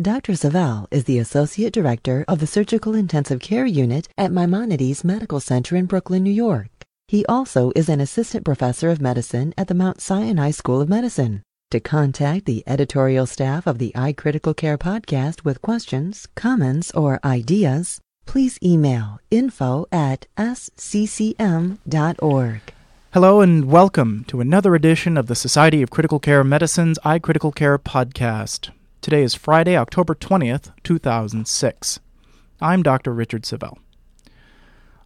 Dr. Savel is the Associate Director of the Surgical Intensive Care Unit at Maimonides Medical Center in Brooklyn, New York. He also is an Assistant Professor of Medicine at the Mount Sinai School of Medicine. To contact the editorial staff of the iCritical Care podcast with questions, comments, or ideas, please email info at sccm.org. Hello and welcome to another edition of the Society of Critical Care Medicine's iCritical Care podcast. Today is Friday, October 20th, 2006. I'm Dr. Richard Savel.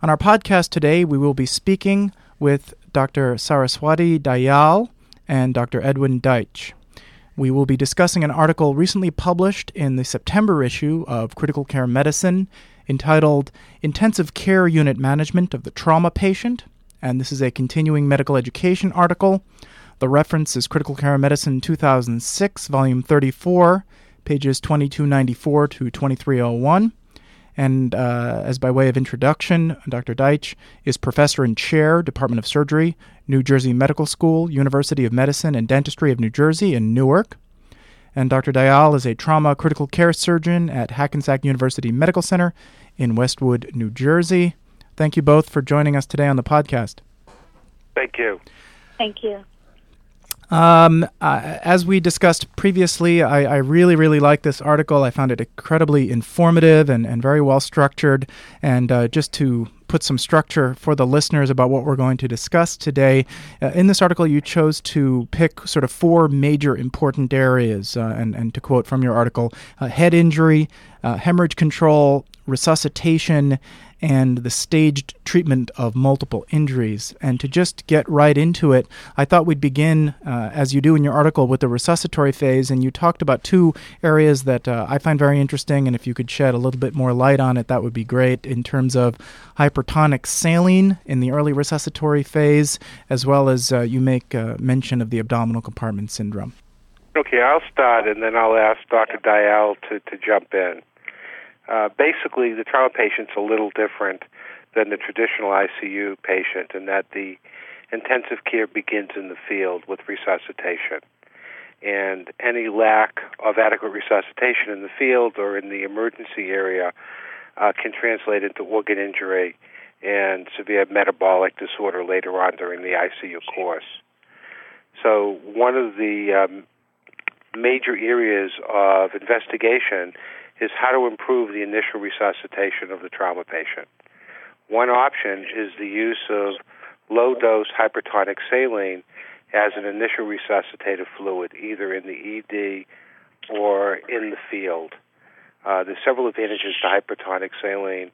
On our podcast today, we will be speaking with Dr. Saraswati Dayal and Dr. Edwin Deitch. We will be discussing an article recently published in the September issue of Critical Care Medicine entitled Intensive Care Unit Management of the Trauma Patient, and this is a continuing medical education article the reference is Critical Care Medicine 2006, Volume 34, pages 2294 to 2301. And uh, as by way of introduction, Dr. Deitch is professor and chair, Department of Surgery, New Jersey Medical School, University of Medicine and Dentistry of New Jersey in Newark. And Dr. Dayal is a trauma critical care surgeon at Hackensack University Medical Center in Westwood, New Jersey. Thank you both for joining us today on the podcast. Thank you. Thank you. Um, uh, as we discussed previously, I, I, really, really like this article. I found it incredibly informative and, and very well structured. And uh, just to put some structure for the listeners about what we're going to discuss today, uh, in this article, you chose to pick sort of four major important areas. Uh, and, and to quote from your article, uh, head injury, uh, hemorrhage control, resuscitation, and the staged treatment of multiple injuries. And to just get right into it, I thought we'd begin, uh, as you do in your article, with the resuscitory phase. And you talked about two areas that uh, I find very interesting. And if you could shed a little bit more light on it, that would be great in terms of hypertonic saline in the early resuscitory phase, as well as uh, you make uh, mention of the abdominal compartment syndrome. Okay, I'll start and then I'll ask Dr. Dayal to, to jump in. Uh, basically, the trauma patient's a little different than the traditional ICU patient in that the intensive care begins in the field with resuscitation. And any lack of adequate resuscitation in the field or in the emergency area uh, can translate into organ injury and severe metabolic disorder later on during the ICU course. So, one of the um, major areas of investigation is how to improve the initial resuscitation of the trauma patient. One option is the use of low dose hypertonic saline as an initial resuscitative fluid, either in the ED or in the field. Uh, there's several advantages to hypertonic saline.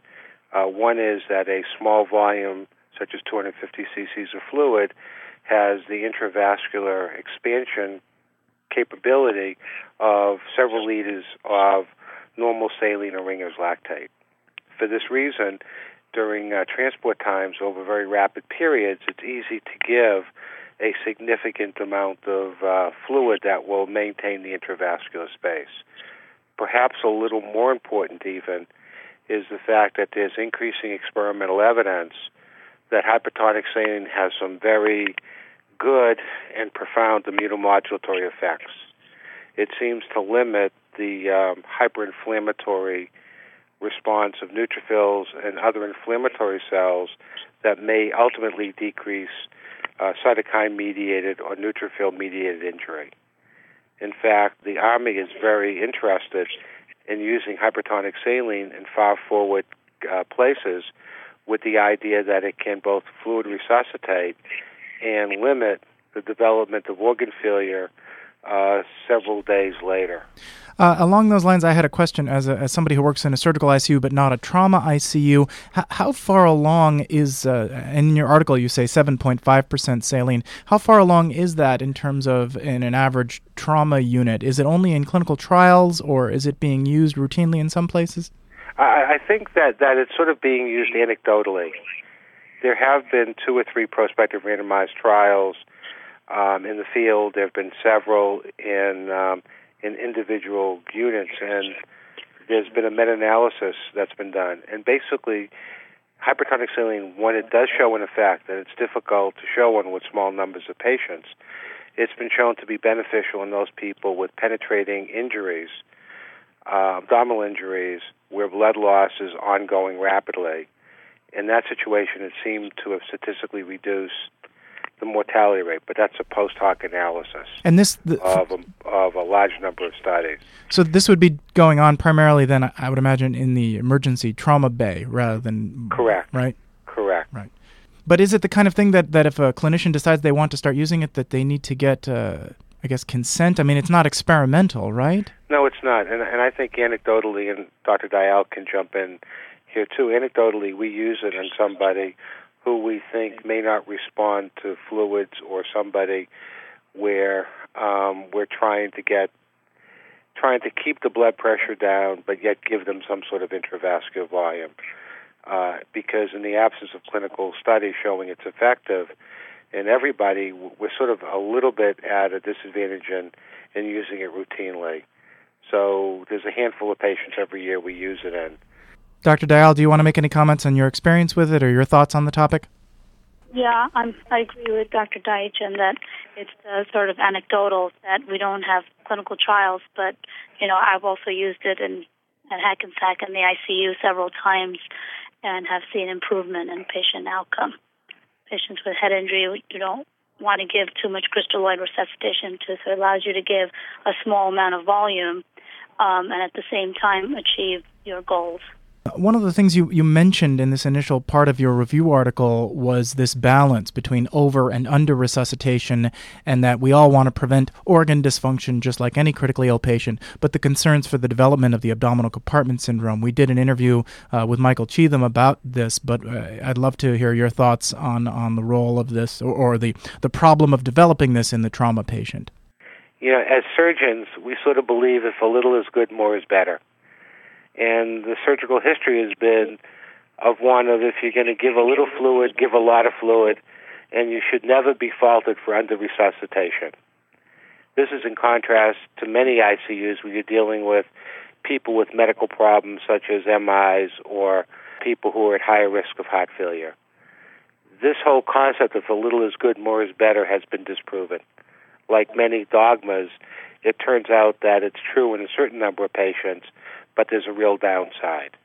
Uh, one is that a small volume, such as 250 cc's of fluid, has the intravascular expansion capability of several liters of normal saline or Ringer's lactate. For this reason, during uh, transport times over very rapid periods, it's easy to give a significant amount of uh, fluid that will maintain the intravascular space. Perhaps a little more important, even, is the fact that there's increasing experimental evidence that hypertonic saline has some very good and profound immunomodulatory effects. It seems to limit the um, hyperinflammatory response of neutrophils and other inflammatory cells that may ultimately decrease uh, cytokine mediated or neutrophil mediated injury. In fact, the Army is very interested in using hypertonic saline in far forward uh, places with the idea that it can both fluid resuscitate and limit the development of organ failure uh, several days later. Uh, along those lines, I had a question as, a, as somebody who works in a surgical ICU but not a trauma ICU. H- how far along is, uh, in your article, you say 7.5% saline. How far along is that in terms of in an average trauma unit? Is it only in clinical trials or is it being used routinely in some places? I, I think that, that it's sort of being used anecdotally. There have been two or three prospective randomized trials um, in the field. There have been several in um, in individual units, and there's been a meta-analysis that's been done. And basically, hypertonic saline, when it does show an effect, and it's difficult to show one with small numbers of patients, it's been shown to be beneficial in those people with penetrating injuries, uh, abdominal injuries, where blood loss is ongoing rapidly. In that situation, it seemed to have statistically reduced the mortality rate, but that's a post hoc analysis and this the, of a, of a large number of studies. So this would be going on primarily then, I would imagine, in the emergency trauma bay rather than correct, right? Correct, right. But is it the kind of thing that, that if a clinician decides they want to start using it, that they need to get, uh, I guess, consent? I mean, it's not experimental, right? No, it's not. And, and I think anecdotally, and Dr. Dayal can jump in here too, anecdotally, we use it in somebody who we think may not respond to fluids or somebody where um, we're trying to get trying to keep the blood pressure down, but yet give them some sort of intravascular volume. Uh, because in the absence of clinical studies showing it's effective in everybody, we're sort of a little bit at a disadvantage in, in using it routinely. So there's a handful of patients every year we use it in. Dr. Dayal, do you want to make any comments on your experience with it or your thoughts on the topic? Yeah, I'm, I agree with Dr. Deitch in that it's uh, sort of anecdotal that we don't have clinical trials, but you know I've also used it in at Hackensack in the ICU several times and have seen improvement in patient outcome. Patients with head injury, you don't want to give too much crystalloid resuscitation to, so it allows you to give a small amount of volume um, and at the same time achieve your goals. One of the things you, you mentioned in this initial part of your review article was this balance between over and under resuscitation, and that we all want to prevent organ dysfunction just like any critically ill patient, but the concerns for the development of the abdominal compartment syndrome. We did an interview uh, with Michael Cheatham about this, but uh, I'd love to hear your thoughts on, on the role of this or, or the, the problem of developing this in the trauma patient. You know, as surgeons, we sort of believe if a little is good, more is better and the surgical history has been of one of if you're going to give a little fluid, give a lot of fluid, and you should never be faulted for under resuscitation. This is in contrast to many ICUs where you're dealing with people with medical problems such as MIs or people who are at higher risk of heart failure. This whole concept of a little is good, more is better has been disproven. Like many dogmas, it turns out that it's true in a certain number of patients, but there's a real downside.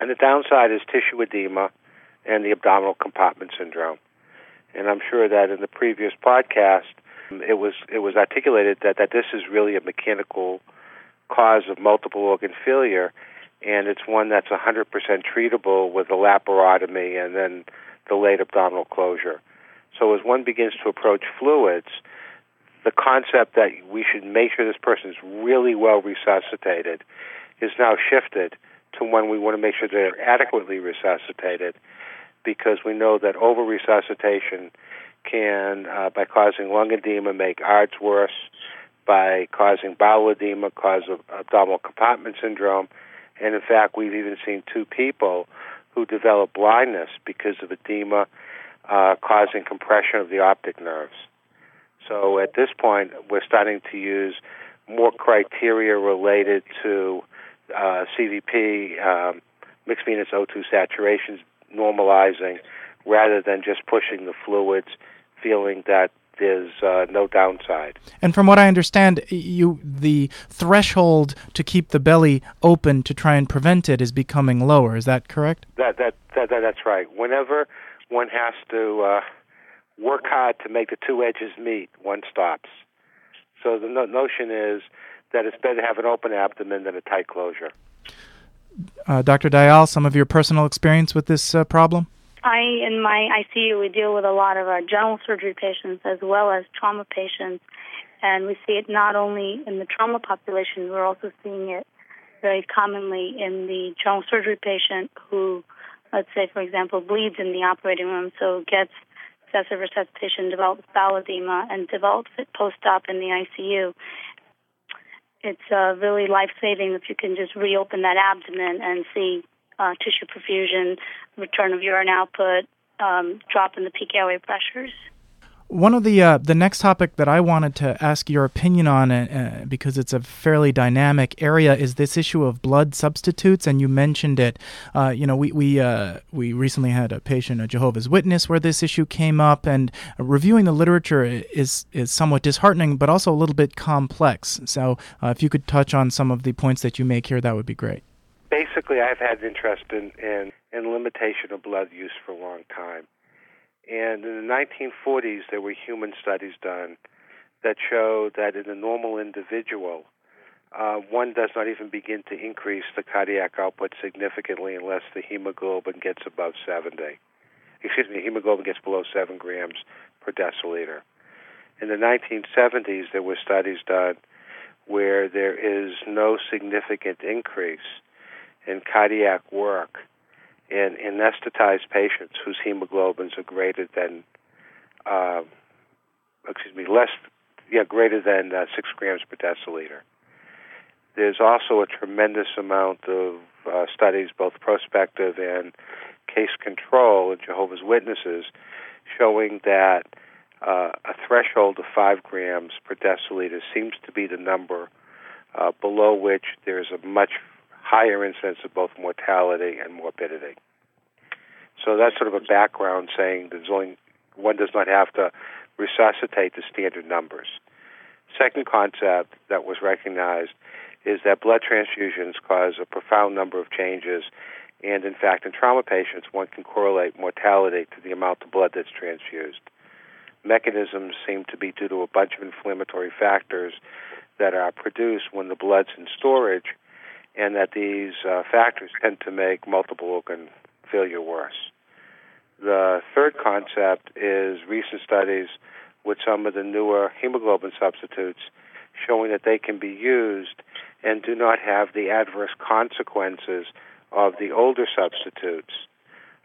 And the downside is tissue edema and the abdominal compartment syndrome. And I'm sure that in the previous podcast, it was it was articulated that, that this is really a mechanical cause of multiple organ failure, and it's one that's 100% treatable with a laparotomy and then delayed abdominal closure. So as one begins to approach fluids, the concept that we should make sure this person is really well resuscitated is now shifted to when we want to make sure they're adequately resuscitated because we know that over resuscitation can, uh, by causing lung edema, make ARDS worse, by causing bowel edema, cause abdominal compartment syndrome, and in fact, we've even seen two people who develop blindness because of edema uh, causing compression of the optic nerves. So at this point, we're starting to use more criteria related to uh, CVP, um, mixed venous O2 saturations normalizing rather than just pushing the fluids, feeling that there's uh, no downside. And from what I understand, you the threshold to keep the belly open to try and prevent it is becoming lower. Is that correct? That that, that, that that's right. Whenever one has to uh, work hard to make the two edges meet, one stops. So the no- notion is that it's better to have an open abdomen than a tight closure. Uh, Dr. Dayal, some of your personal experience with this uh, problem? I, in my ICU, we deal with a lot of our general surgery patients as well as trauma patients, and we see it not only in the trauma population, we're also seeing it very commonly in the general surgery patient who, let's say, for example, bleeds in the operating room, so gets excessive resuscitation, develops bowel edema, and develops it post-op in the ICU it's uh, really life saving if you can just reopen that abdomen and see uh, tissue perfusion, return of urine output, um, drop in the peak airway pressures. One of the uh, the next topic that I wanted to ask your opinion on, uh, uh, because it's a fairly dynamic area, is this issue of blood substitutes. And you mentioned it. Uh, you know, we we uh, we recently had a patient, a Jehovah's Witness, where this issue came up, and reviewing the literature is is somewhat disheartening, but also a little bit complex. So, uh, if you could touch on some of the points that you make here, that would be great. Basically, I've had interest in in, in limitation of blood use for a long time and in the 1940s, there were human studies done that showed that in a normal individual, uh, one does not even begin to increase the cardiac output significantly unless the hemoglobin gets above 70. Excuse me, hemoglobin gets below 7 grams per deciliter. In the 1970s, there were studies done where there is no significant increase in cardiac work in anesthetized patients whose hemoglobins are greater than, uh, excuse me, less, yeah, greater than uh, six grams per deciliter. There's also a tremendous amount of uh, studies, both prospective and case control, in Jehovah's Witnesses, showing that uh, a threshold of five grams per deciliter seems to be the number uh, below which there's a much higher incidence of both mortality and morbidity. So that's sort of a background saying that only, one does not have to resuscitate the standard numbers. Second concept that was recognized is that blood transfusions cause a profound number of changes, and in fact, in trauma patients, one can correlate mortality to the amount of blood that's transfused. Mechanisms seem to be due to a bunch of inflammatory factors that are produced when the blood's in storage and that these uh, factors tend to make multiple organ failure worse. The third concept is recent studies with some of the newer hemoglobin substitutes showing that they can be used and do not have the adverse consequences of the older substitutes.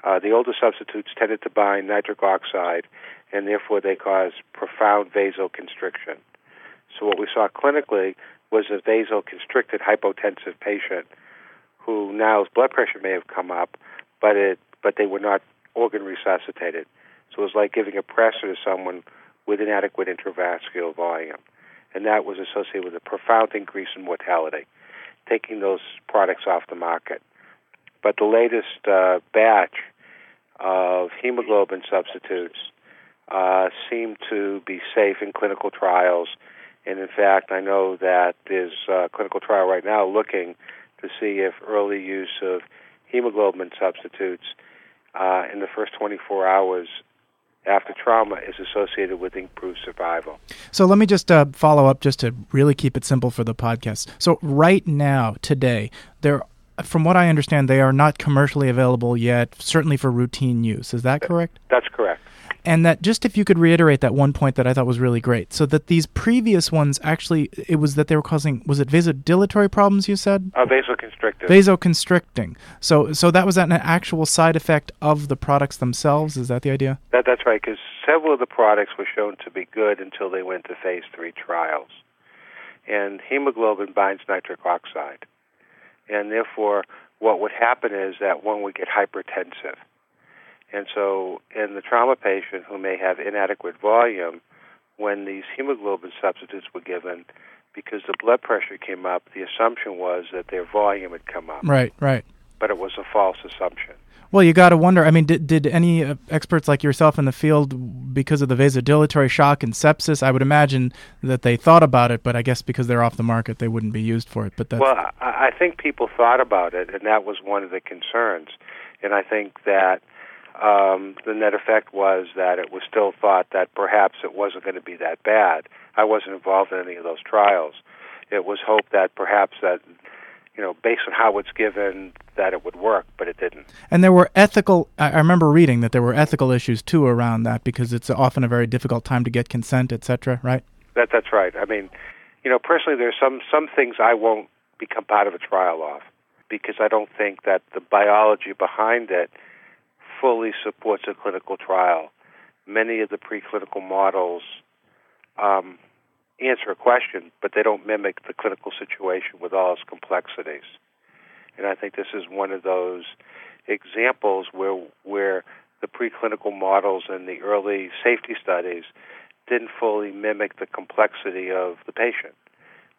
Uh, the older substitutes tended to bind nitric oxide, and therefore they cause profound vasoconstriction. So, what we saw clinically was a vasoconstricted hypotensive patient who now's blood pressure may have come up, but it but they were not organ resuscitated. So it was like giving a pressor to someone with inadequate intravascular volume, and that was associated with a profound increase in mortality. Taking those products off the market, but the latest uh, batch of hemoglobin substitutes uh, seem to be safe in clinical trials and in fact, I know that there's a clinical trial right now looking to see if early use of hemoglobin substitutes uh, in the first 24 hours after trauma is associated with improved survival. So let me just uh, follow up just to really keep it simple for the podcast. So right now, today, there from what I understand, they are not commercially available yet, certainly for routine use. Is that correct? That's correct and that just if you could reiterate that one point that I thought was really great. So that these previous ones actually, it was that they were causing was it vasodilatory problems? You said uh, vasoconstrictive. Vasoconstricting. So so that was an actual side effect of the products themselves. Is that the idea? That that's right. Because several of the products were shown to be good until they went to phase three trials, and hemoglobin binds nitric oxide, and therefore what would happen is that one would get hypertensive and so, in the trauma patient who may have inadequate volume, when these hemoglobin substitutes were given, because the blood pressure came up, the assumption was that their volume had come up. Right, right. But it was a false assumption. Well, you got to wonder. I mean, did, did any uh, experts like yourself in the field, because of the vasodilatory shock and sepsis, I would imagine that they thought about it, but I guess because they're off the market, they wouldn't be used for it. But that's... well, I, I think people thought about it, and that was one of the concerns. And I think that um, the net effect was that it was still thought that perhaps it wasn't going to be that bad. I wasn't involved in any of those trials. It was hoped that perhaps that, you know, based on how it's given, that it would work, but it didn't. And there were ethical. I remember reading that there were ethical issues too around that because it's often a very difficult time to get consent, etc. Right? That that's right. I mean, you know, personally, there's some some things I won't become part of a trial of because I don't think that the biology behind it fully supports a clinical trial. Many of the preclinical models um, answer a question, but they don't mimic the clinical situation with all its complexities. And I think this is one of those examples where where the preclinical models and the early safety studies didn't fully mimic the complexity of the patient.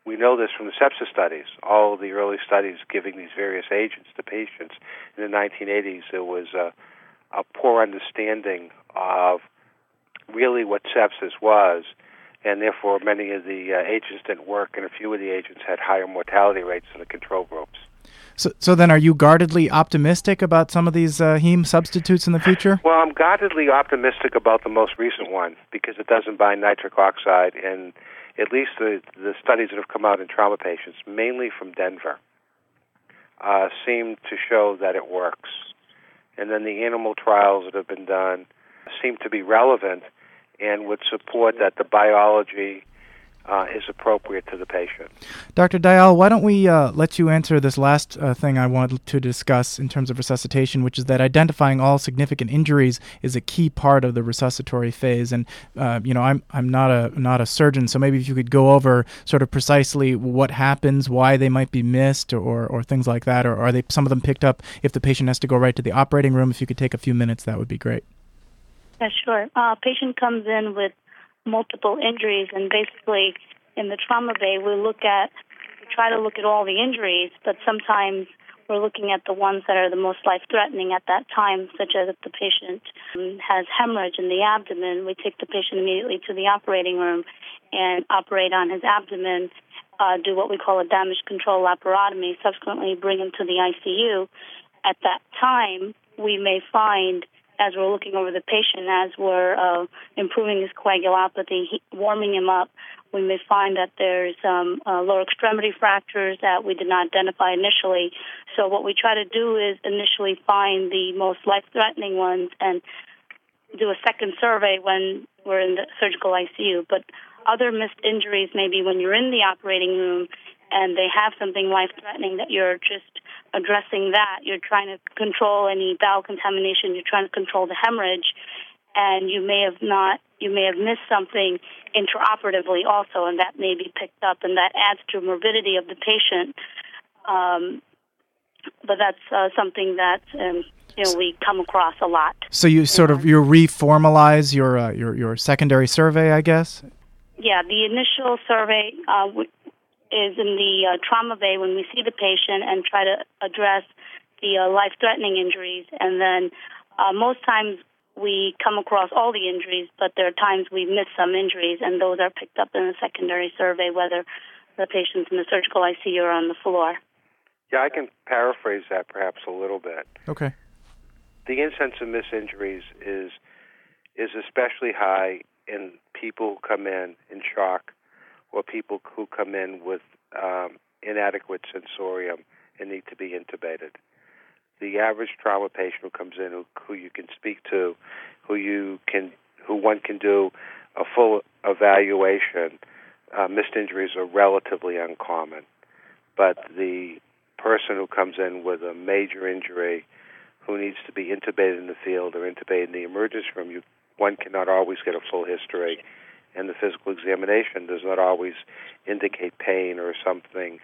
We know this from the sepsis studies. All the early studies giving these various agents to patients in the 1980s, there was a, a poor understanding of really what sepsis was, and therefore many of the uh, agents didn't work, and a few of the agents had higher mortality rates than the control groups. So, so then, are you guardedly optimistic about some of these uh, heme substitutes in the future? Well, I'm guardedly optimistic about the most recent one because it doesn't bind nitric oxide, and at least the the studies that have come out in trauma patients, mainly from Denver, uh, seem to show that it works. And then the animal trials that have been done seem to be relevant and would support that the biology uh, is appropriate to the patient. Dr. Dayal, why don't we uh, let you answer this last uh, thing I want to discuss in terms of resuscitation, which is that identifying all significant injuries is a key part of the resuscitatory phase. And uh, you know, I'm I'm not a not a surgeon, so maybe if you could go over sort of precisely what happens, why they might be missed, or or things like that, or are they some of them picked up if the patient has to go right to the operating room? If you could take a few minutes, that would be great. Yeah, sure. Uh, patient comes in with multiple injuries, and basically in the trauma bay, we look at, we try to look at all the injuries, but sometimes we're looking at the ones that are the most life threatening at that time, such as if the patient um, has hemorrhage in the abdomen, we take the patient immediately to the operating room and operate on his abdomen, uh, do what we call a damage control laparotomy, subsequently bring him to the ICU. At that time, we may find as we're looking over the patient, as we're uh, improving his coagulopathy, warming him up, we may find that there's um, uh, lower extremity fractures that we did not identify initially. So what we try to do is initially find the most life-threatening ones and do a second survey when we're in the surgical ICU. But other missed injuries may be when you're in the operating room and they have something life-threatening that you're just addressing that. You're trying to control any bowel contamination. You're trying to control the hemorrhage, and you may have not. You may have missed something intraoperatively also, and that may be picked up, and that adds to morbidity of the patient. Um, but that's uh, something that um, you know we come across a lot. So you sort of you reformalize your uh, your your secondary survey, I guess. Yeah, the initial survey uh, is in the uh, trauma bay when we see the patient and try to address the uh, life-threatening injuries. And then uh, most times we come across all the injuries, but there are times we miss some injuries, and those are picked up in a secondary survey, whether the patient's in the surgical ICU or on the floor. Yeah, I can paraphrase that perhaps a little bit. Okay. The incidence of missed injuries is is especially high in people who come in in shock or people who come in with um, inadequate sensorium and need to be intubated. The average trauma patient who comes in, who, who you can speak to, who you can, who one can do a full evaluation, uh, missed injuries are relatively uncommon. But the person who comes in with a major injury, who needs to be intubated in the field or intubated in the emergency room, you, one cannot always get a full history and the physical examination does not always indicate pain or something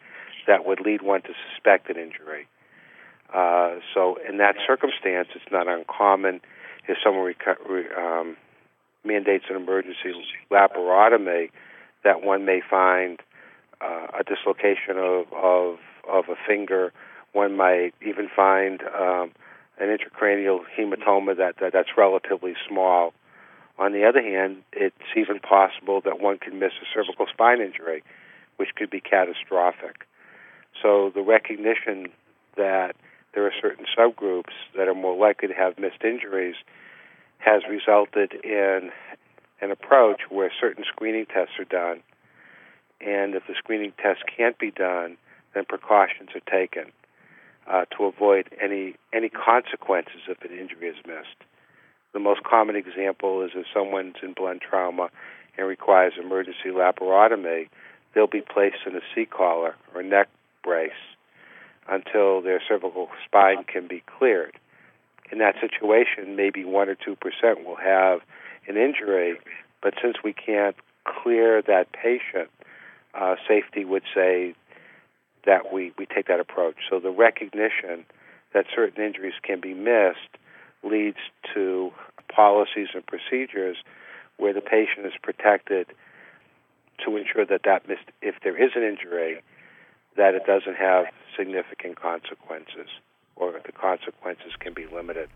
that would lead one to suspect an injury. Uh, so, in that circumstance, it's not uncommon if someone reco- um, mandates an emergency laparotomy that one may find uh, a dislocation of, of of a finger. One might even find um, an intracranial hematoma that, that that's relatively small on the other hand, it's even possible that one can miss a cervical spine injury, which could be catastrophic. So the recognition that there are certain subgroups that are more likely to have missed injuries has resulted in an approach where certain screening tests are done. And if the screening test can't be done, then precautions are taken uh, to avoid any any consequences if an injury is missed. The most common example is if someone's in blunt trauma and requires emergency laparotomy, they'll be placed in a C collar or neck brace until their cervical spine can be cleared. In that situation, maybe 1 or 2% will have an injury, but since we can't clear that patient, uh, safety would say that we, we take that approach. So the recognition that certain injuries can be missed leads to policies and procedures where the patient is protected to ensure that that if there is an injury, that it doesn't have significant consequences or the consequences can be limited.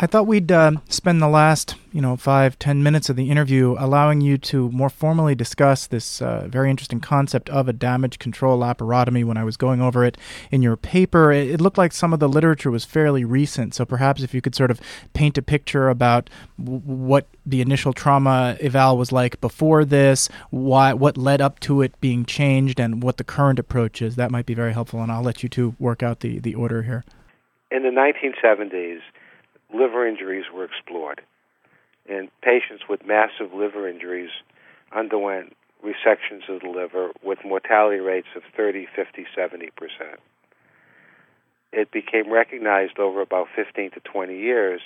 I thought we'd uh, spend the last, you know, five, ten minutes of the interview allowing you to more formally discuss this uh, very interesting concept of a damage control laparotomy. When I was going over it in your paper, it, looked like some of the literature was fairly recent. So perhaps if you could sort of paint a picture about w- what the initial trauma eval was like before this, why, what led up to it being changed, and what the current approach is, that might be very helpful. And I'll let you two work out the, the order here. In the 1970s, liver injuries were explored. And patients with massive liver injuries underwent resections of the liver with mortality rates of 30, 50, 70 percent. It became recognized over about 15 to 20 years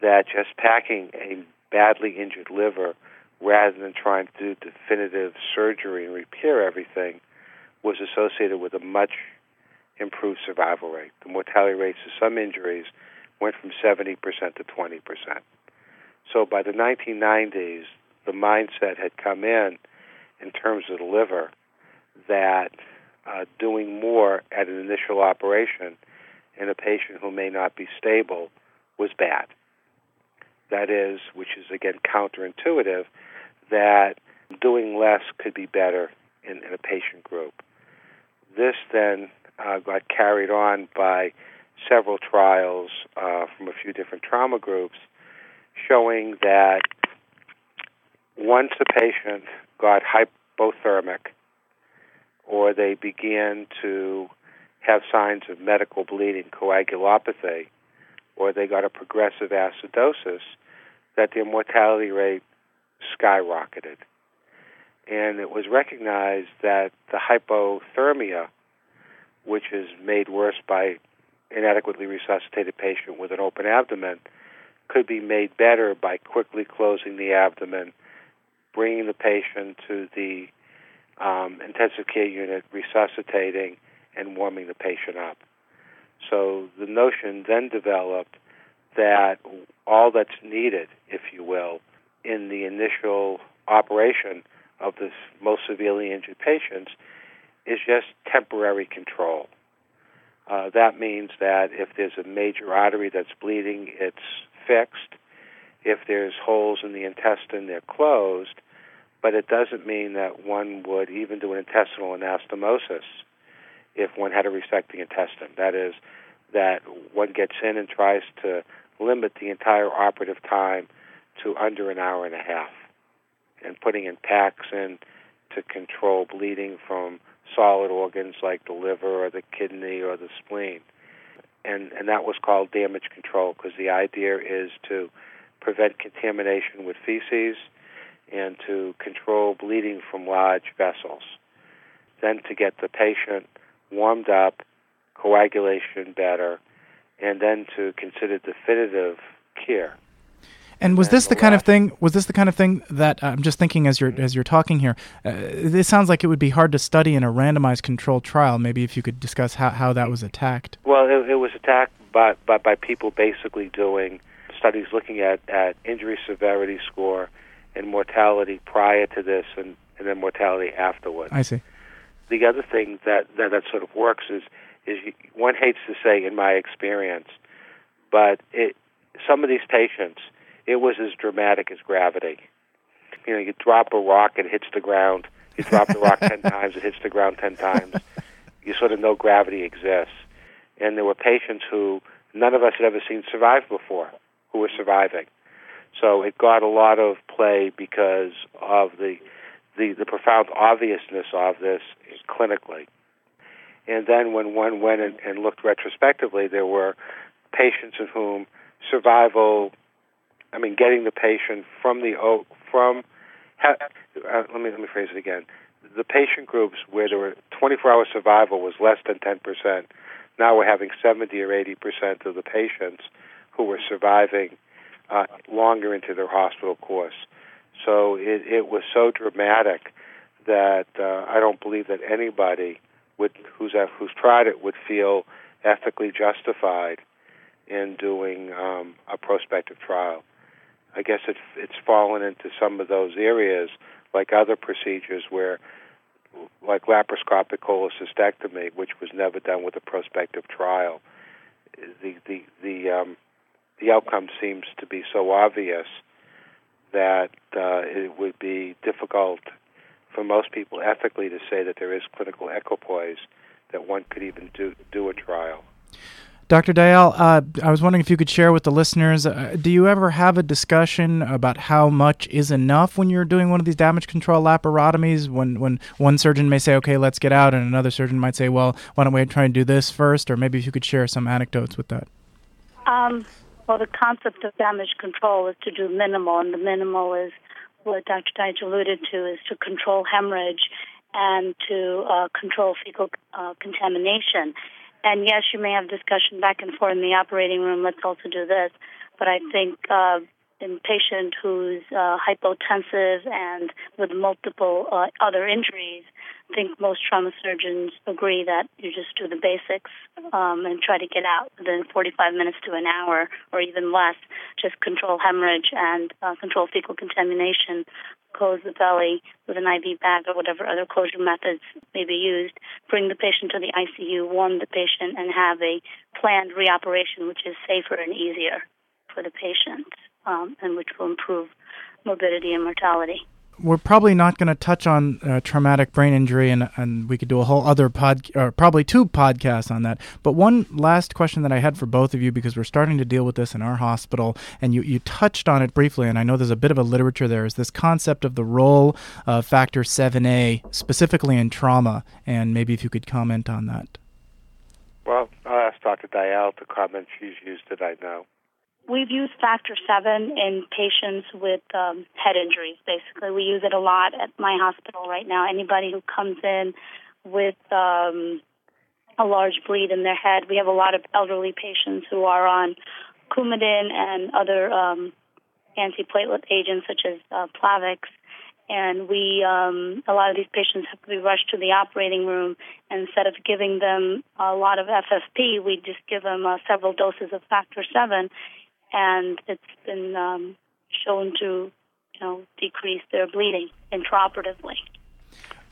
that just packing a badly injured liver rather than trying to do definitive surgery and repair everything was associated with a much improved survival rate. The mortality rates of some injuries went from 70% to 20%. So by the 1990s, the mindset had come in, in terms of the liver, that uh, doing more at an initial operation in a patient who may not be stable was bad. That is, which is again counterintuitive, that doing less could be better in, in a patient group. This then uh, got carried on by several trials uh, from a few different trauma groups showing that once a patient got hypothermic or they began to have signs of medical bleeding, coagulopathy, or they got a progressive acidosis, that their mortality rate skyrocketed. And it was recognized that the hypothermia, which is made worse by inadequately resuscitated patient with an open abdomen could be made better by quickly closing the abdomen, bringing the patient to the um, intensive care unit, resuscitating, and warming the patient up. So the notion then developed that all that's needed, if you will, in the initial operation of the most severely injured patients is just temporary control. Uh, that means that if there's a major artery that's bleeding, it's fixed. If there's holes in the intestine, they're closed. But it doesn't mean that one would even do an intestinal anastomosis if one had a resecting intestine. That is, that one gets in and tries to limit the entire operative time to under an hour and a half, and putting in packs in to control bleeding from solid organs like the liver or the kidney or the spleen. And, and that was called damage control because the idea is to prevent contamination with feces and to control bleeding from large vessels. Then to get the patient warmed up, coagulation better, and then to consider definitive care. And was this the kind of thing? Was this the kind of thing that uh, I'm just thinking as you're as you're talking here? Uh, this sounds like it would be hard to study in a randomized controlled trial. Maybe if you could discuss how, how that was attacked. Well, it, it was attacked by, by by people basically doing studies looking at at injury severity score and mortality prior to this, and and then mortality afterwards. I see. The other thing that that, that sort of works is is one hates to say in my experience, but it some of these patients it was as dramatic as gravity. You know, you drop a rock, it hits the ground. You drop the rock ten times, it hits the ground ten times. You sort of know gravity exists. And there were patients who none of us had ever seen survive before, who were surviving. So it got a lot of play because of the the, the profound obviousness of this clinically. And then when one went and, and looked retrospectively, there were patients in whom survival I mean, getting the patient from the from. Uh, let me let me phrase it again. The patient groups where were 24-hour survival was less than 10 percent. Now we're having 70 or 80 percent of the patients who were surviving uh, longer into their hospital course. So it, it was so dramatic that uh, I don't believe that anybody would who's who's tried it would feel ethically justified in doing um, a prospective trial. I guess it, it's fallen into some of those areas, like other procedures where, like laparoscopic cholecystectomy, which was never done with a prospective trial. The the the um, the outcome seems to be so obvious that uh, it would be difficult for most people ethically to say that there is clinical equipoise that one could even do do a trial. Dr. Dayal, uh, I was wondering if you could share with the listeners uh, do you ever have a discussion about how much is enough when you're doing one of these damage control laparotomies? When, when one surgeon may say, okay, let's get out, and another surgeon might say, well, why don't we try and do this first? Or maybe if you could share some anecdotes with that. Um, well, the concept of damage control is to do minimal, and the minimal is what Dr. Deitch alluded to is to control hemorrhage and to uh, control fecal uh, contamination. And yes, you may have discussion back and forth in the operating room. Let's also do this. But I think uh, in patient who's uh, hypotensive and with multiple uh, other injuries, I think most trauma surgeons agree that you just do the basics um, and try to get out within 45 minutes to an hour or even less. Just control hemorrhage and uh, control fecal contamination close the belly with an IV bag or whatever other closure methods may be used, bring the patient to the ICU, warm the patient, and have a planned reoperation, which is safer and easier for the patient, um, and which will improve morbidity and mortality we're probably not going to touch on uh, traumatic brain injury, and, and we could do a whole other pod, or probably two podcasts on that. But one last question that I had for both of you, because we're starting to deal with this in our hospital, and you, you touched on it briefly, and I know there's a bit of a literature there, is this concept of the role of factor 7A, specifically in trauma, and maybe if you could comment on that. Well, I'll ask Dr. Dayal to comment. She's used it, I know. We've used factor seven in patients with um, head injuries. Basically, we use it a lot at my hospital right now. Anybody who comes in with um, a large bleed in their head, we have a lot of elderly patients who are on Coumadin and other um, antiplatelet agents such as uh, Plavix. And we, um, a lot of these patients have to be rushed to the operating room. And instead of giving them a lot of FFP, we just give them uh, several doses of factor seven and it's been um, shown to, you know, decrease their bleeding intraoperatively.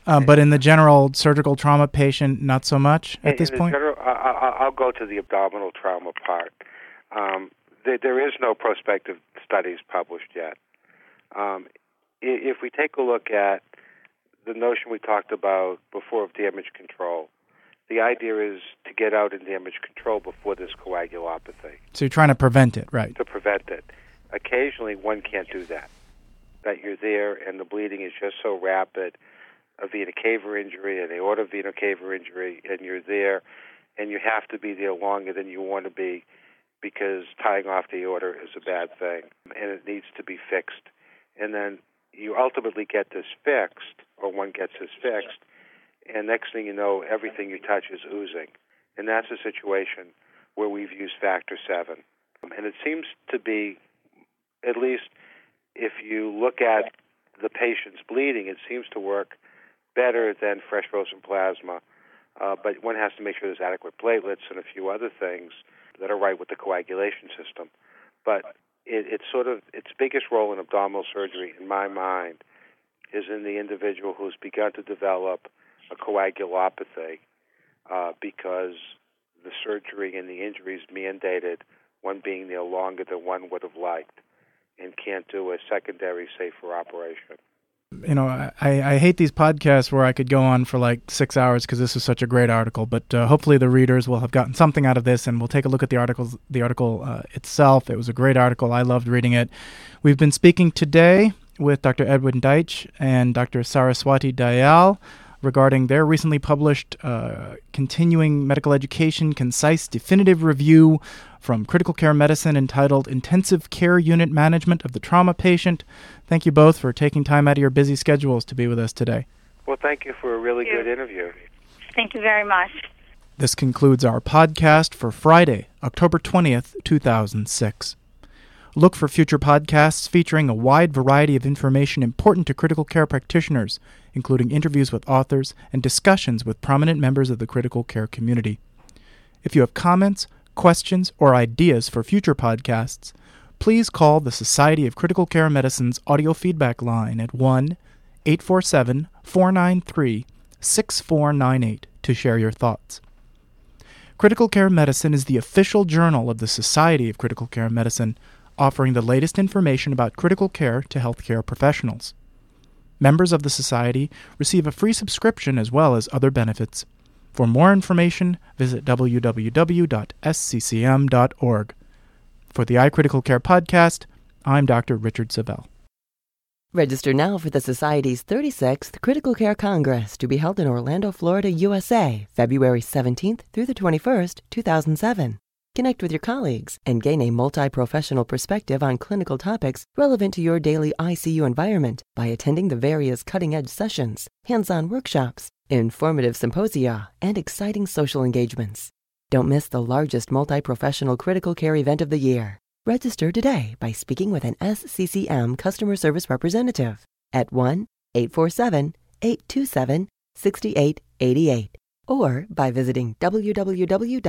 Uh, but in the general surgical trauma patient, not so much at in, this in point. General, I, will go to the abdominal trauma part. Um, there, there is no prospective studies published yet. Um, if we take a look at the notion we talked about before of damage control, the idea is to get out in damage control before this coagulopathy. So you're trying to prevent it, right? To prevent it. Occasionally, one can't do that. That you're there and the bleeding is just so rapid, a vena cava injury, an aorta vena cava injury, and you're there, and you have to be there longer than you want to be because tying off the aorta is a bad thing, and it needs to be fixed. And then you ultimately get this fixed, or one gets this fixed, and next thing you know, everything you touch is oozing. And that's a situation where we've used factor seven. And it seems to be, at least if you look at the patient's bleeding, it seems to work better than fresh frozen plasma. Uh, but one has to make sure there's adequate platelets and a few other things that are right with the coagulation system. But it, it's sort of its biggest role in abdominal surgery, in my mind, is in the individual who's begun to develop a coagulopathy uh, because the surgery and the injuries mandated one being there longer than one would have liked and can't do a secondary safer operation. You know, I, I hate these podcasts where I could go on for like six hours because this is such a great article. But uh, hopefully, the readers will have gotten something out of this, and we'll take a look at the articles, the article uh, itself. It was a great article. I loved reading it. We've been speaking today with Dr. Edwin Deitch and Dr. Saraswati Dayal regarding their recently published uh, Continuing Medical Education Concise Definitive Review from Critical Care Medicine entitled Intensive Care Unit Management of the Trauma Patient. Thank you both for taking time out of your busy schedules to be with us today. Well, thank you for a really good interview. Thank you very much. This concludes our podcast for Friday, October 20th, 2006. Look for future podcasts featuring a wide variety of information important to critical care practitioners, including interviews with authors and discussions with prominent members of the critical care community. If you have comments, questions, or ideas for future podcasts, please call the Society of Critical Care Medicine's audio feedback line at 1 847 493 6498 to share your thoughts. Critical Care Medicine is the official journal of the Society of Critical Care Medicine, offering the latest information about critical care to healthcare professionals. Members of the Society receive a free subscription as well as other benefits. For more information, visit www.sccm.org. For the iCritical Care podcast, I'm Dr. Richard Savel. Register now for the Society's 36th Critical Care Congress to be held in Orlando, Florida, USA, February 17th through the 21st, 2007. Connect with your colleagues and gain a multi professional perspective on clinical topics relevant to your daily ICU environment by attending the various cutting edge sessions, hands on workshops, informative symposia, and exciting social engagements. Don't miss the largest multi professional critical care event of the year. Register today by speaking with an SCCM customer service representative at 1 847 827 6888 or by visiting www.sccm.org.